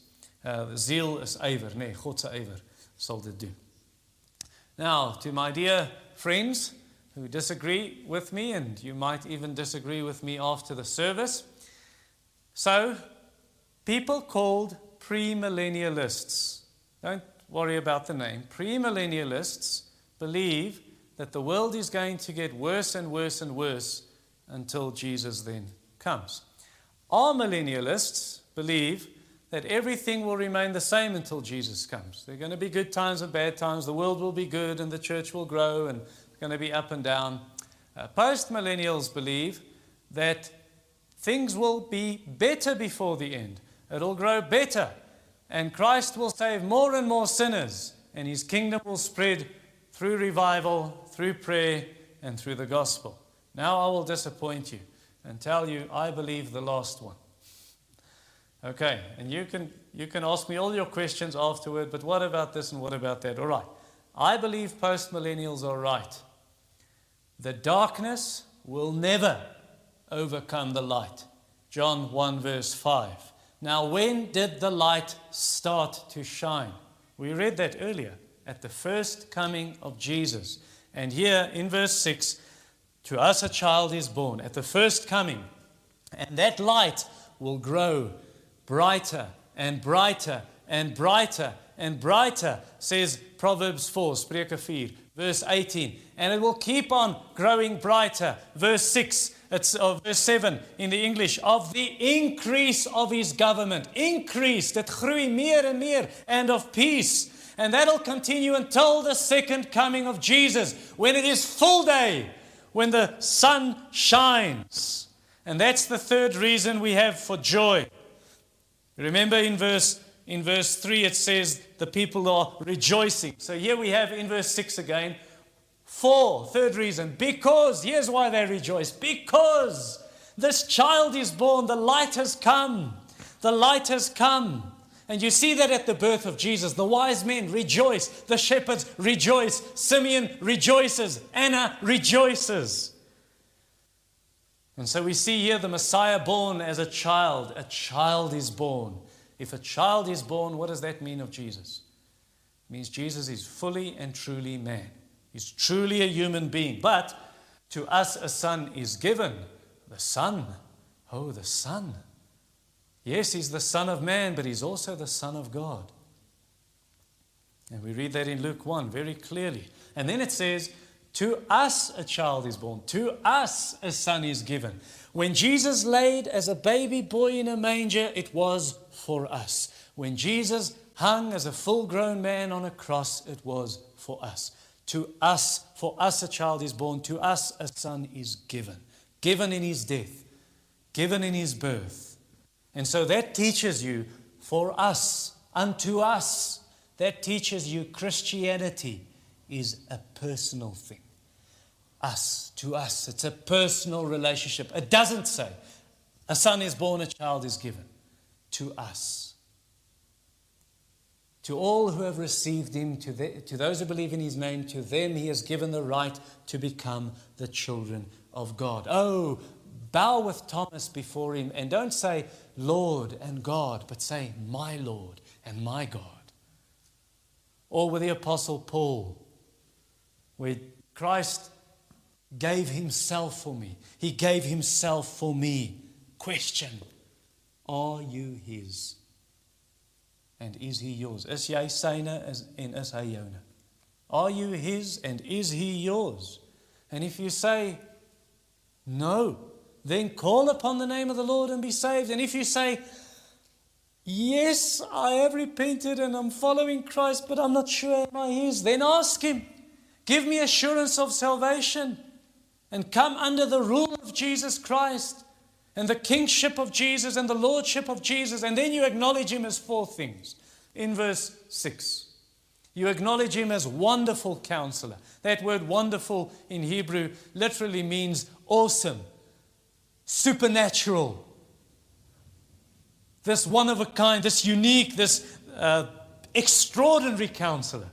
Uh, zeal is ywer, nee, God se ywer sal dit doen. Now, to my dear friends who disagree with me, and you might even disagree with me after the service. So, people called premillennialists, don't worry about the name, premillennialists believe that the world is going to get worse and worse and worse until Jesus then comes. Amillennialists believe that everything will remain the same until Jesus comes. There are going to be good times and bad times. The world will be good and the church will grow and it's going to be up and down. Uh, Post millennials believe that things will be better before the end. It'll grow better. And Christ will save more and more sinners. And his kingdom will spread through revival, through prayer, and through the gospel. Now I will disappoint you and tell you I believe the last one. Okay, and you can, you can ask me all your questions afterward, but what about this and what about that? All right. I believe post millennials are right. The darkness will never overcome the light. John 1, verse 5. Now, when did the light start to shine? We read that earlier at the first coming of Jesus. And here in verse 6, to us a child is born at the first coming, and that light will grow brighter and brighter and brighter and brighter, says Proverbs 4, Spreuke 4, verse 18. And it will keep on growing brighter. Verse 6, it's uh, verse 7 in the English, of the increase of his government. Increase, that groei meer and meer, and of peace. And that'll continue until the second coming of Jesus, when it is full day when the sun shines. And that's the third reason we have for joy. Remember in verse, in verse 3 it says the people are rejoicing. So here we have in verse 6 again. Four, third reason, because, here's why they rejoice. Because this child is born, the light has come. The light has come. And you see that at the birth of Jesus. The wise men rejoice, the shepherds rejoice, Simeon rejoices, Anna rejoices. And so we see here the Messiah born as a child. A child is born. If a child is born, what does that mean of Jesus? It means Jesus is fully and truly man. He's truly a human being. But to us a son is given. The Son. Oh, the Son. Yes, he's the Son of Man, but he's also the Son of God. And we read that in Luke 1 very clearly. And then it says, To us a child is born, to us a son is given. When Jesus laid as a baby boy in a manger, it was for us. When Jesus hung as a full grown man on a cross, it was for us. To us, for us a child is born, to us a son is given. Given in his death, given in his birth and so that teaches you for us, unto us, that teaches you Christianity is a personal thing. Us, to us, it's a personal relationship. It doesn't say a son is born, a child is given. To us. To all who have received him, to, the, to those who believe in his name, to them he has given the right to become the children of God. Oh, bow with Thomas before him and don't say, Lord and God, but say, My Lord and my God. Or with the Apostle Paul, where Christ gave himself for me. He gave himself for me. Question Are you his? And is he yours? Is jy syne en is hy? Are you his and is he yours? And if you say no, then call upon the name of the Lord and be saved. And if you say, Yes, I have repented and I'm following Christ, but I'm not sure am I His, then ask Him, Give me assurance of salvation. And come under the rule of Jesus Christ and the kingship of Jesus and the lordship of Jesus, and then you acknowledge him as four things. In verse 6, you acknowledge him as wonderful counselor. That word wonderful in Hebrew literally means awesome, supernatural, this one of a kind, this unique, this uh, extraordinary counselor.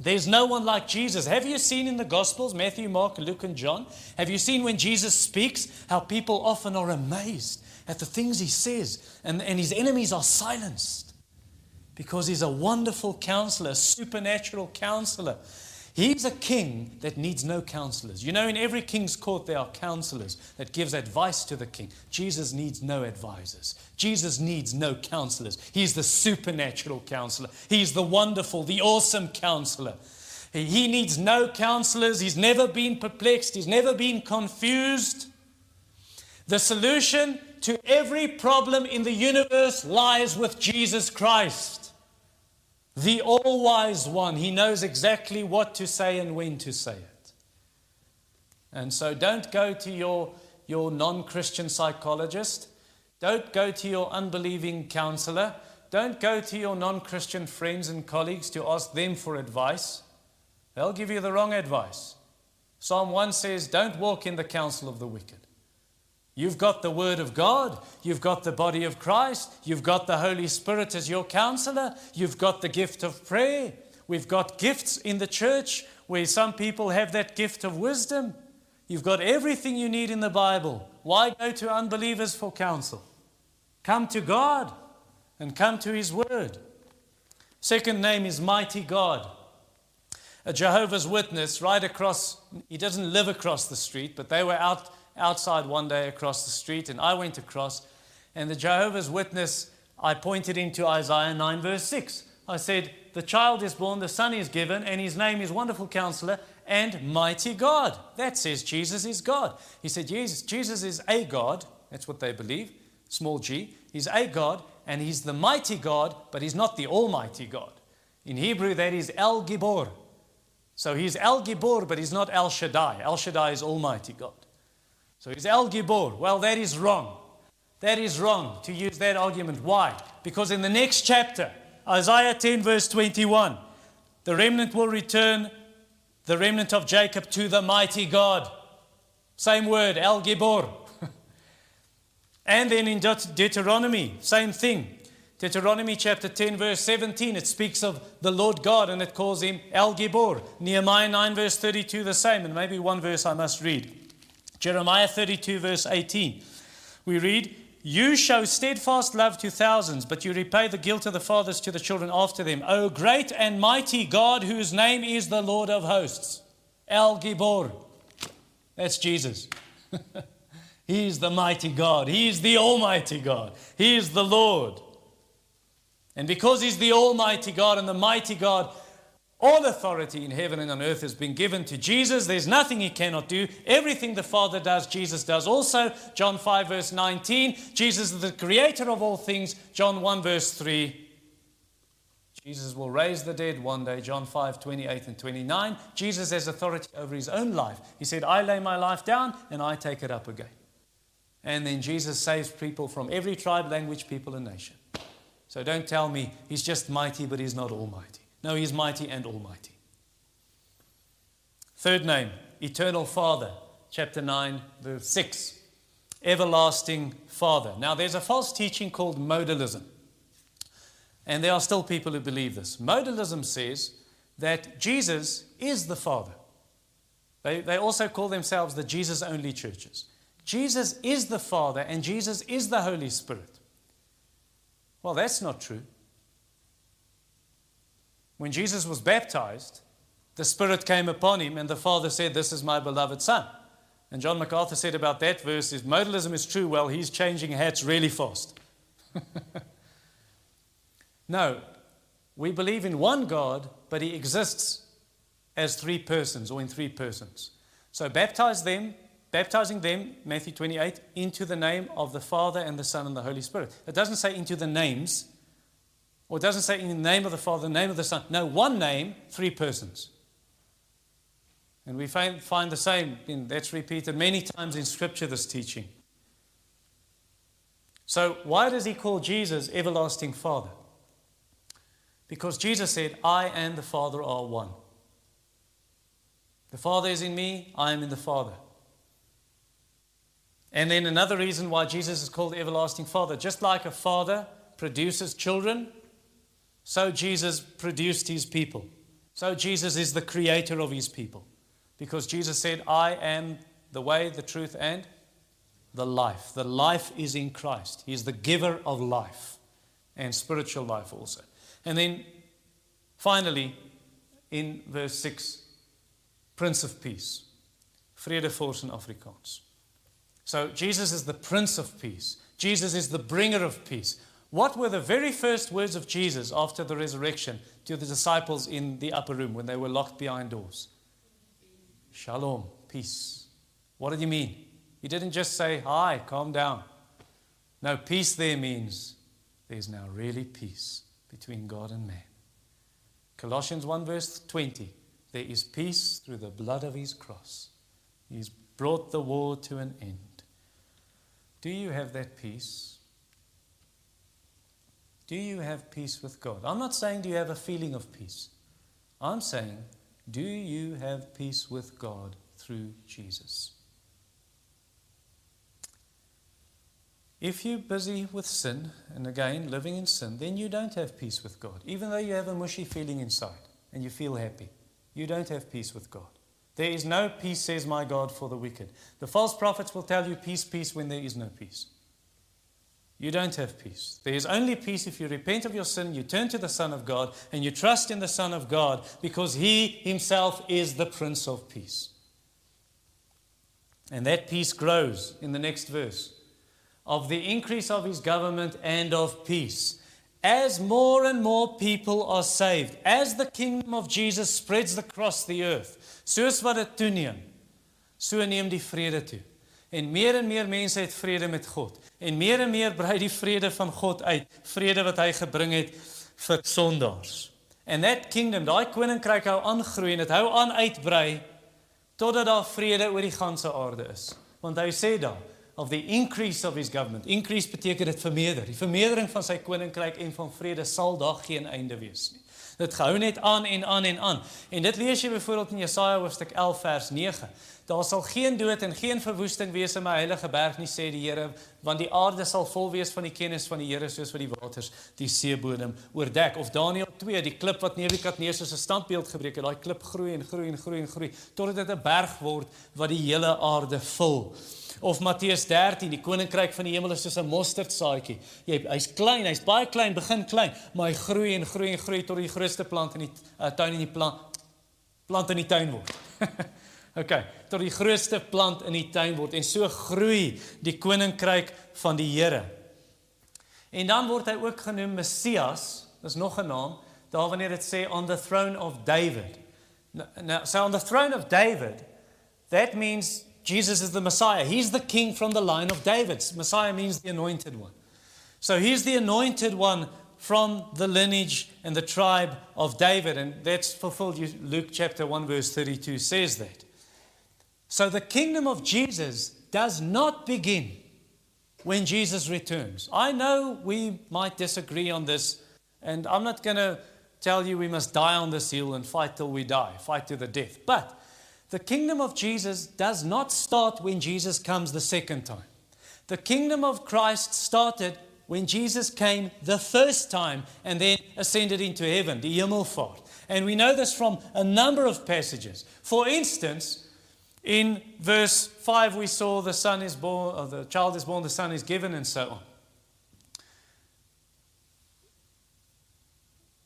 There's no one like Jesus. Have you seen in the Gospels, Matthew, Mark, Luke, and John? Have you seen when Jesus speaks how people often are amazed at the things he says and, and his enemies are silenced? Because he's a wonderful counselor, a supernatural counselor. He's a king that needs no counselors. You know, in every king's court, there are counselors that gives advice to the king. Jesus needs no advisors. Jesus needs no counselors. He's the supernatural counselor. He's the wonderful, the awesome counselor. He needs no counselors. He's never been perplexed. He's never been confused. The solution to every problem in the universe lies with Jesus Christ the all wise one. He knows exactly what to say and when to say it. And so don't go to your, your non Christian psychologist. Don't go to your unbelieving counselor. Don't go to your non Christian friends and colleagues to ask them for advice. They'll give you the wrong advice. Psalm 1 says, Don't walk in the counsel of the wicked. You've got the Word of God. You've got the body of Christ. You've got the Holy Spirit as your counselor. You've got the gift of prayer. We've got gifts in the church where some people have that gift of wisdom. You've got everything you need in the Bible. Why go to unbelievers for counsel? Come to God and come to His Word. Second name is Mighty God. A Jehovah's Witness right across, he doesn't live across the street, but they were out outside one day across the street, and I went across, and the Jehovah's Witness, I pointed into Isaiah 9, verse 6. I said, The child is born, the son is given, and his name is Wonderful Counselor and Mighty God. That says Jesus is God. He said, Jesus, Jesus is a God. That's what they believe, small g. He's a God, and he's the mighty God, but he's not the almighty God. In Hebrew, that is El Gibor. So he's El Gibor, but he's not El Shaddai. El Shaddai is Almighty God. So he's El Gibor. Well, that is wrong. That is wrong to use that argument. Why? Because in the next chapter, Isaiah 10, verse 21, the remnant will return, the remnant of Jacob, to the mighty God. Same word, El Gibor. and then in Deuteronomy, same thing. Deuteronomy chapter 10, verse 17, it speaks of the Lord God and it calls him El Gibor. Nehemiah 9, verse 32, the same. And maybe one verse I must read. Jeremiah 32, verse 18. We read, You show steadfast love to thousands, but you repay the guilt of the fathers to the children after them. O great and mighty God, whose name is the Lord of hosts. El Gibor. That's Jesus. He's the mighty God. He's the Almighty God. He is the Lord. And because He's the Almighty God and the mighty God, all authority in heaven and on earth has been given to Jesus. There's nothing he cannot do. Everything the Father does, Jesus does also. John 5, verse 19. Jesus is the creator of all things. John 1, verse 3. Jesus will raise the dead one day. John 5, 28 and 29. Jesus has authority over his own life. He said, I lay my life down and I take it up again. And then Jesus saves people from every tribe, language, people, and nation. So don't tell me he's just mighty, but he's not almighty. No, he's mighty and almighty. Third name, Eternal Father, chapter 9, verse 6. Everlasting Father. Now, there's a false teaching called modalism. And there are still people who believe this. Modalism says that Jesus is the Father. They, they also call themselves the Jesus only churches. Jesus is the Father and Jesus is the Holy Spirit. Well, that's not true. When Jesus was baptized, the Spirit came upon him, and the Father said, This is my beloved Son. And John MacArthur said about that verse if modalism is true, well, he's changing hats really fast. no, we believe in one God, but he exists as three persons or in three persons. So baptize them, baptizing them, Matthew 28, into the name of the Father and the Son and the Holy Spirit. It doesn't say into the names, or it doesn't say in the name of the Father, the name of the Son. No, one name, three persons. And we find, find the same, in, that's repeated many times in Scripture, this teaching. So, why does he call Jesus everlasting Father? Because Jesus said, I and the Father are one. The Father is in me, I am in the Father. And then another reason why Jesus is called everlasting Father, just like a father produces children, so Jesus produced his people. So Jesus is the creator of his people. Because Jesus said, I am the way, the truth, and the life. The life is in Christ. He is the giver of life and spiritual life also. And then finally, in verse 6, Prince of Peace. Vredevors in Afrikaans. So Jesus is the Prince of Peace. Jesus is the bringer of peace. What were the very first words of Jesus after the resurrection to the disciples in the upper room when they were locked behind doors? Shalom, peace. What did he mean? He didn't just say, Hi, calm down. No, peace there means there's now really peace between God and man. Colossians 1, verse 20 there is peace through the blood of his cross. He's brought the war to an end. Do you have that peace? Do you have peace with God? I'm not saying do you have a feeling of peace. I'm saying do you have peace with God through Jesus? If you're busy with sin, and again, living in sin, then you don't have peace with God, even though you have a mushy feeling inside and you feel happy. You don't have peace with God. There is no peace, says my God, for the wicked. The false prophets will tell you peace, peace, when there is no peace. You don't have peace. There is only peace if you repent of your sin, you turn to the Son of God, and you trust in the Son of God because He Himself is the Prince of Peace. And that peace grows in the next verse of the increase of His government and of peace as more and more people are saved, as the kingdom of Jesus spreads across the earth, soos wat. En meer en meer mense het vrede met God. En meer en meer brei die vrede van God uit, vrede wat hy gebring het vir sondaars. And that kingdom, daai koninkryk hou aan groei en dit hou aan uitbrei totdat daar vrede oor die ganse aarde is. Want hy sê daar, of the increase of his government. Increase beteken dit vermeerder. Die vermeerdering van sy koninkryk en van vrede sal daar geen einde wees nie. Dit gehou net aan en aan en aan. En dit lees jy byvoorbeeld in Jesaja hoofstuk 11 vers 9. Daar sal geen dood en geen verwoesting wees in my heilige berg nie sê die Here, want die aarde sal vol wees van die kennis van die Here soos wat die waters die seebodem oordek. Of Daniël 2, die klip wat Nebukadneser se standbeeld gebreek het, daai klip groei en groei en groei en groei totdat dit 'n berg word wat die hele aarde vul. Of Matteus 13, die koninkryk van die hemel is soos 'n mosterdsaadjie. Jy hy's klein, hy's baie klein, begin klein, maar hy groei en groei en groei tot die grootste plant in die uh, tuin in die plant plant in die tuin word. OK, tot die grootste plant in die tuin word en so groei die koninkryk van die Here. En dan word hy ook genoem Messias, dis nog 'n naam, daar wanneer dit sê on the throne of David. Now, so on the throne of David, that means Jesus is the Messiah. He's the king from the line of David. Messiah means the anointed one. So he's the anointed one from the lineage and the tribe of David. And that's fulfilled. Luke chapter 1, verse 32 says that. So the kingdom of Jesus does not begin when Jesus returns. I know we might disagree on this, and I'm not going to tell you we must die on this hill and fight till we die, fight to the death. But the kingdom of Jesus does not start when Jesus comes the second time. The kingdom of Christ started when Jesus came the first time and then ascended into heaven, the Hemelvaart. And we know this from a number of passages. For instance, in verse 5, we saw the son is born, or the child is born, the son is given, and so on.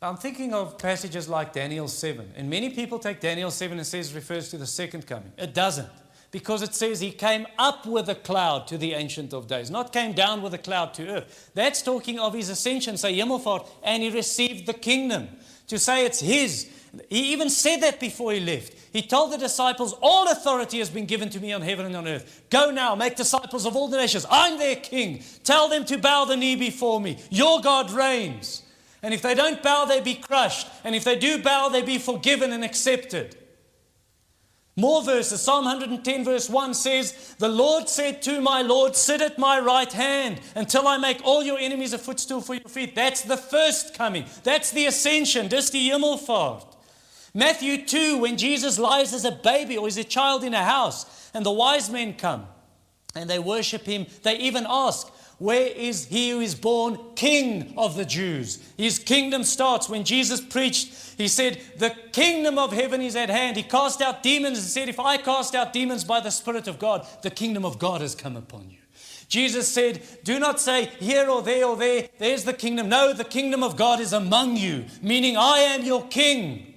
I'm thinking of passages like Daniel 7. And many people take Daniel 7 and says refers to the second coming. It doesn't. Because it says he came up with a cloud to the Ancient of Days, not came down with a cloud to earth. That's talking of his ascension, say Hemelvaart, and he received the kingdom. To say it's his. He even said that before he left. He told the disciples, All authority has been given to me on heaven and on earth. Go now, make disciples of all the nations. I'm their king. Tell them to bow the knee before me. Your God reigns. And if they don't bow, they be crushed. And if they do bow, they be forgiven and accepted. More verses. Psalm 110, verse 1 says, The Lord said to my Lord, Sit at my right hand until I make all your enemies a footstool for your feet. That's the first coming. That's the ascension. Dis die hemelvaart. Matthew 2, when Jesus lies as a baby or as a child in a house, and the wise men come and they worship him, they even ask, where is he who is born king of the Jews? His kingdom starts when Jesus preached. He said, The kingdom of heaven is at hand. He cast out demons and said, If I cast out demons by the Spirit of God, the kingdom of God has come upon you. Jesus said, Do not say here or there or there, there's the kingdom. No, the kingdom of God is among you, meaning I am your king.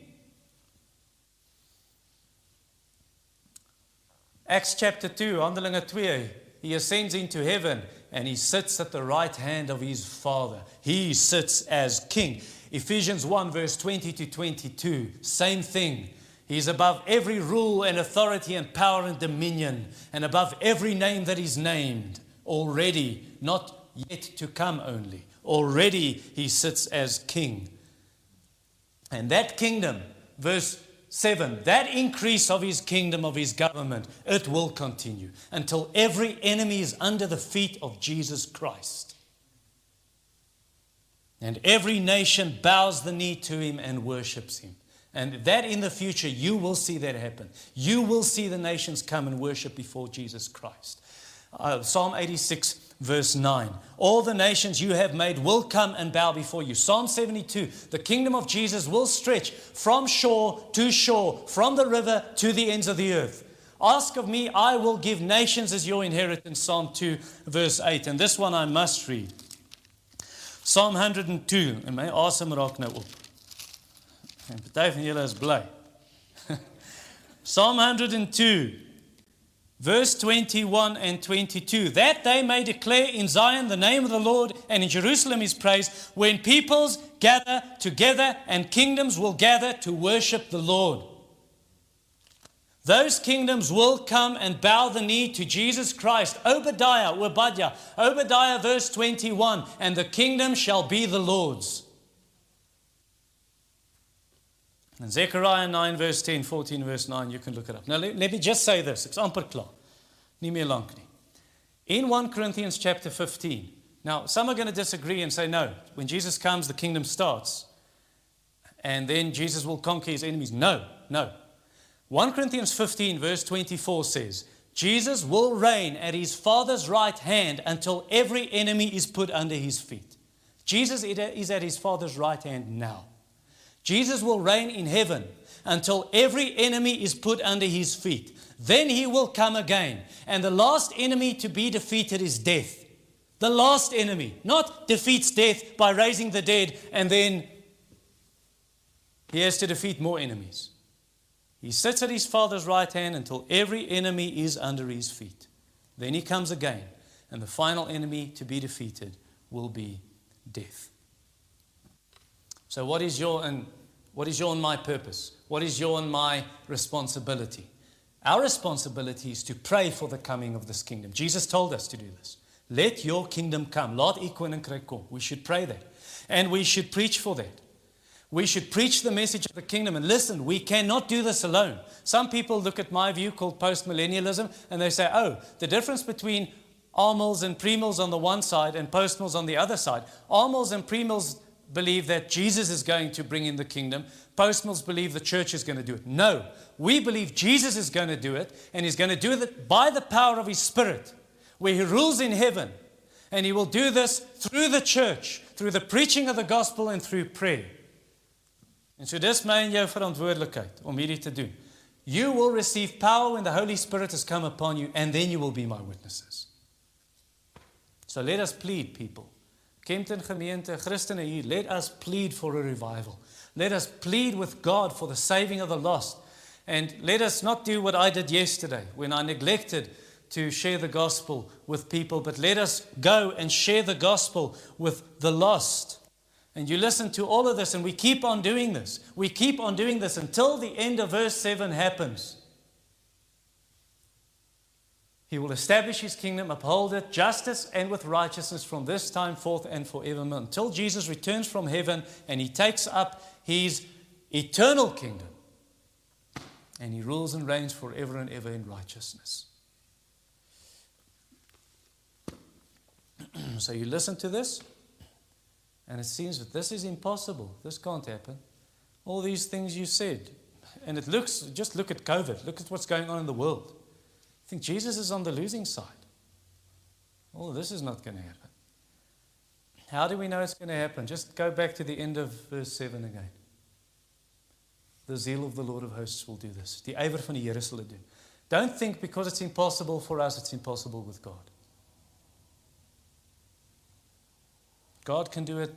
Acts chapter 2, Handelinge 2, he ascends into heaven and he sits at the right hand of his Father. He sits as king. Ephesians 1, verse 20 to 22, same thing. He's above every rule and authority and power and dominion, and above every name that is named already, not yet to come only. Already he sits as king. And that kingdom, verse 7 that increase of his kingdom, of his government, it will continue until every enemy is under the feet of Jesus Christ. And every nation bows the knee to him and worships him. And that in the future, you will see that happen. You will see the nations come and worship before Jesus Christ. Uh, Psalm 86 verse 9. All the nations you have made will come and bow before you. Psalm 72. The kingdom of Jesus will stretch from shore to shore, from the river to the ends of the earth. Ask of me, I will give nations as your inheritance. Psalm 2, verse 8. And this one I must read. Psalm 102. En my asem raak nou op. En is bly. Psalm 102 verse 21 and 22 that they may declare in Zion the name of the Lord and in Jerusalem his praise when peoples gather together and kingdoms will gather to worship the Lord. Those kingdoms will come and bow the knee to Jesus Christ. Obadiah, Obadiah, Obadiah, verse 21, and the kingdom shall be the Lord's. And Zechariah 9, verse 10, 14, verse 9, you can look it up. Now, let, let me just say this. It's amper nie. In 1 Corinthians chapter 15. Now, some are going to disagree and say, no, when Jesus comes, the kingdom starts. And then Jesus will conquer his enemies. No, no. 1 Corinthians 15, verse 24 says, Jesus will reign at his Father's right hand until every enemy is put under his feet. Jesus is at his Father's right hand now. Jesus will reign in heaven until every enemy is put under his feet. Then he will come again. And the last enemy to be defeated is death. The last enemy, not defeats death by raising the dead and then he has to defeat more enemies. He sits at his Father's right hand until every enemy is under his feet. Then he comes again, and the final enemy to be defeated will be death. So, what is your and what is your and my purpose? What is your and my responsibility? Our responsibility is to pray for the coming of this kingdom. Jesus told us to do this. Let your kingdom come. Kom. We should pray that. And we should preach for that. We should preach the message of the kingdom. And listen, we cannot do this alone. Some people look at my view called postmillennialism and they say, oh, the difference between amillennials and premillennials on the one side and postmillennials on the other side. Amillennials and premillennials believe that Jesus is going to bring in the kingdom. Postmillennials believe the church is going to do it. No, we believe Jesus is going to do it, and he's going to do it by the power of his Spirit, where he rules in heaven. And he will do this through the church, through the preaching of the gospel and through prayer. En so dis my en jou verantwoordelikheid om hierdie te doen. You will receive power when the Holy Spirit has come upon you and then you will be my witnesses. So let us plead people Kempton gemeente, Christene hier, let us plead for a revival. Let us plead with God for the saving of the lost. And let us not do what I did yesterday when I neglected to share the gospel with people, but let us go and share the gospel with the lost. And you listen to all of this, and we keep on doing this. We keep on doing this until the end of verse 7 happens. He will establish his kingdom, uphold it, justice and with righteousness from this time forth and forevermore, until Jesus returns from heaven and he takes up his eternal kingdom. and he rules and reigns forever and ever in righteousness. so you listen to this, and it seems that this is impossible. This can't happen. All these things you said. And it looks, just look at COVID. Look at what's going on in the world. Think Jesus is on the losing side. Oh, this is not going to happen. How do we know it's going to happen? Just go back to the end of verse 7 again. The zeal of the Lord of hosts will do this. Die ywer van die Here. Don't think because it's impossible for us, it's impossible with God. God can do it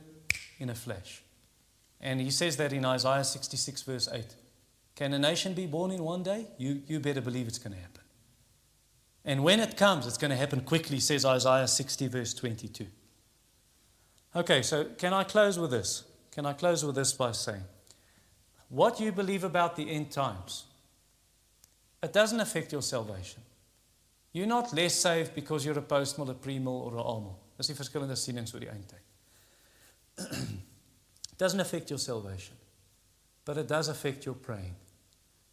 in a flash. And he says that in Isaiah 66, verse 8. Can a nation be born in one day? You, you better believe it's going to happen. And when it comes, it's going to happen quickly, says Isaiah 60, verse 22. Okay, so can I close with this? Can I close with this by saying, what you believe about the end times, it doesn't affect your salvation. You're not less saved because you're a postmill, a premill, or a almal. Dis die verskillende sienings oor die eindtyd. doesn't affect your salvation, but it does affect your praying.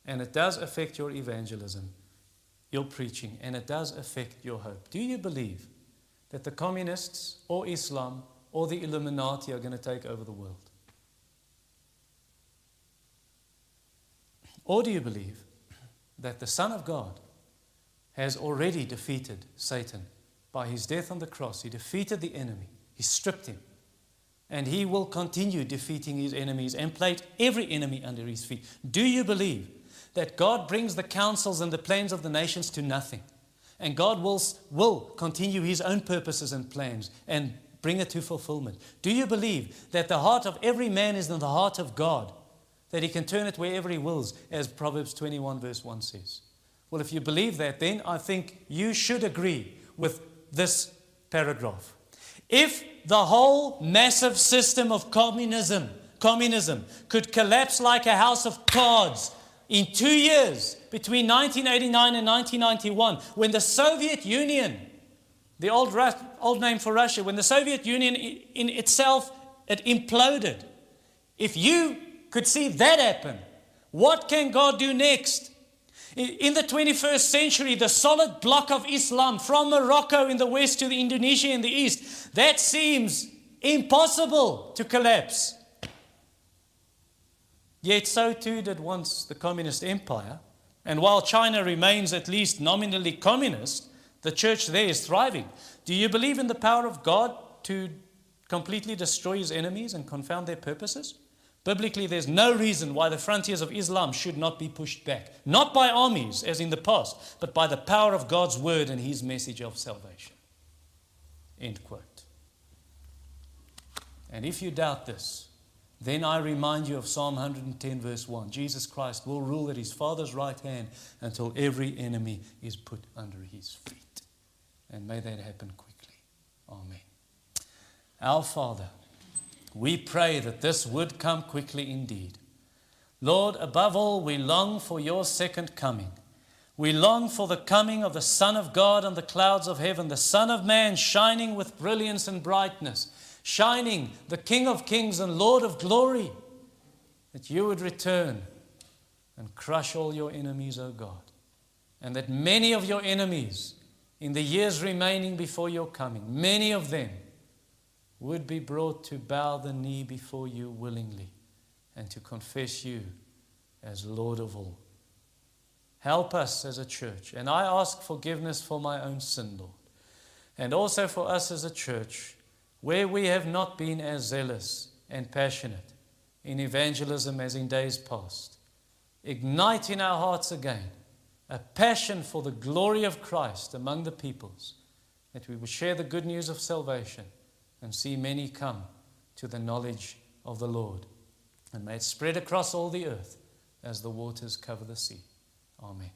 And it does affect your evangelism, your preaching, and it does affect your hope. Do you believe that the communists or Islam or the Illuminati are going to take over the world? Or do you believe that the Son of God has already defeated Satan by his death on the cross? He defeated the enemy, he stripped him, and he will continue defeating his enemies and place every enemy under his feet. Do you believe that God brings the councils and the plans of the nations to nothing? And God will, will continue his own purposes and plans and bring it to fulfillment. Do you believe that the heart of every man is in the heart of God? That he can turn it wherever he wills, as Proverbs 21, verse 1 says. Well, if you believe that, then I think you should agree with this paragraph. If the whole massive system of communism, communism could collapse like a house of cards in two years between 1989 and 1991, when the Soviet Union, the old, old name for Russia, when the Soviet Union in itself it imploded, if you could see that happen, what can God do next? In the 21st century, the solid block of Islam from Morocco in the west to the Indonesia in the east, that seems impossible to collapse. Yet so too did once the communist empire. And while China remains at least nominally communist, the church there is thriving. Do you believe in the power of God to completely destroy his enemies and confound their purposes? Biblically, there's no reason why the frontiers of Islam should not be pushed back. Not by armies, as in the past, but by the power of God's word and his message of salvation. End quote. And if you doubt this, then I remind you of Psalm 110, verse 1. Jesus Christ will rule at his Father's right hand until every enemy is put under his feet. And may that happen quickly. Amen. Our Father, we pray that this would come quickly indeed. Lord, above all, we long for your second coming. We long for the coming of the Son of God on the clouds of heaven, the Son of Man shining with brilliance and brightness, shining, the King of kings and Lord of glory, that you would return and crush all your enemies, O God, and that many of your enemies, in the years remaining before your coming, many of them would be brought to bow the knee before you willingly and to confess you as Lord of all. Help us as a church. And I ask forgiveness for my own sin, Lord. And also for us as a church, where we have not been as zealous and passionate in evangelism as in days past. Ignite in our hearts again a passion for the glory of Christ among the peoples, that we will share the good news of salvation and see many come to the knowledge of the Lord. And may it spread across all the earth as the waters cover the sea. Amen.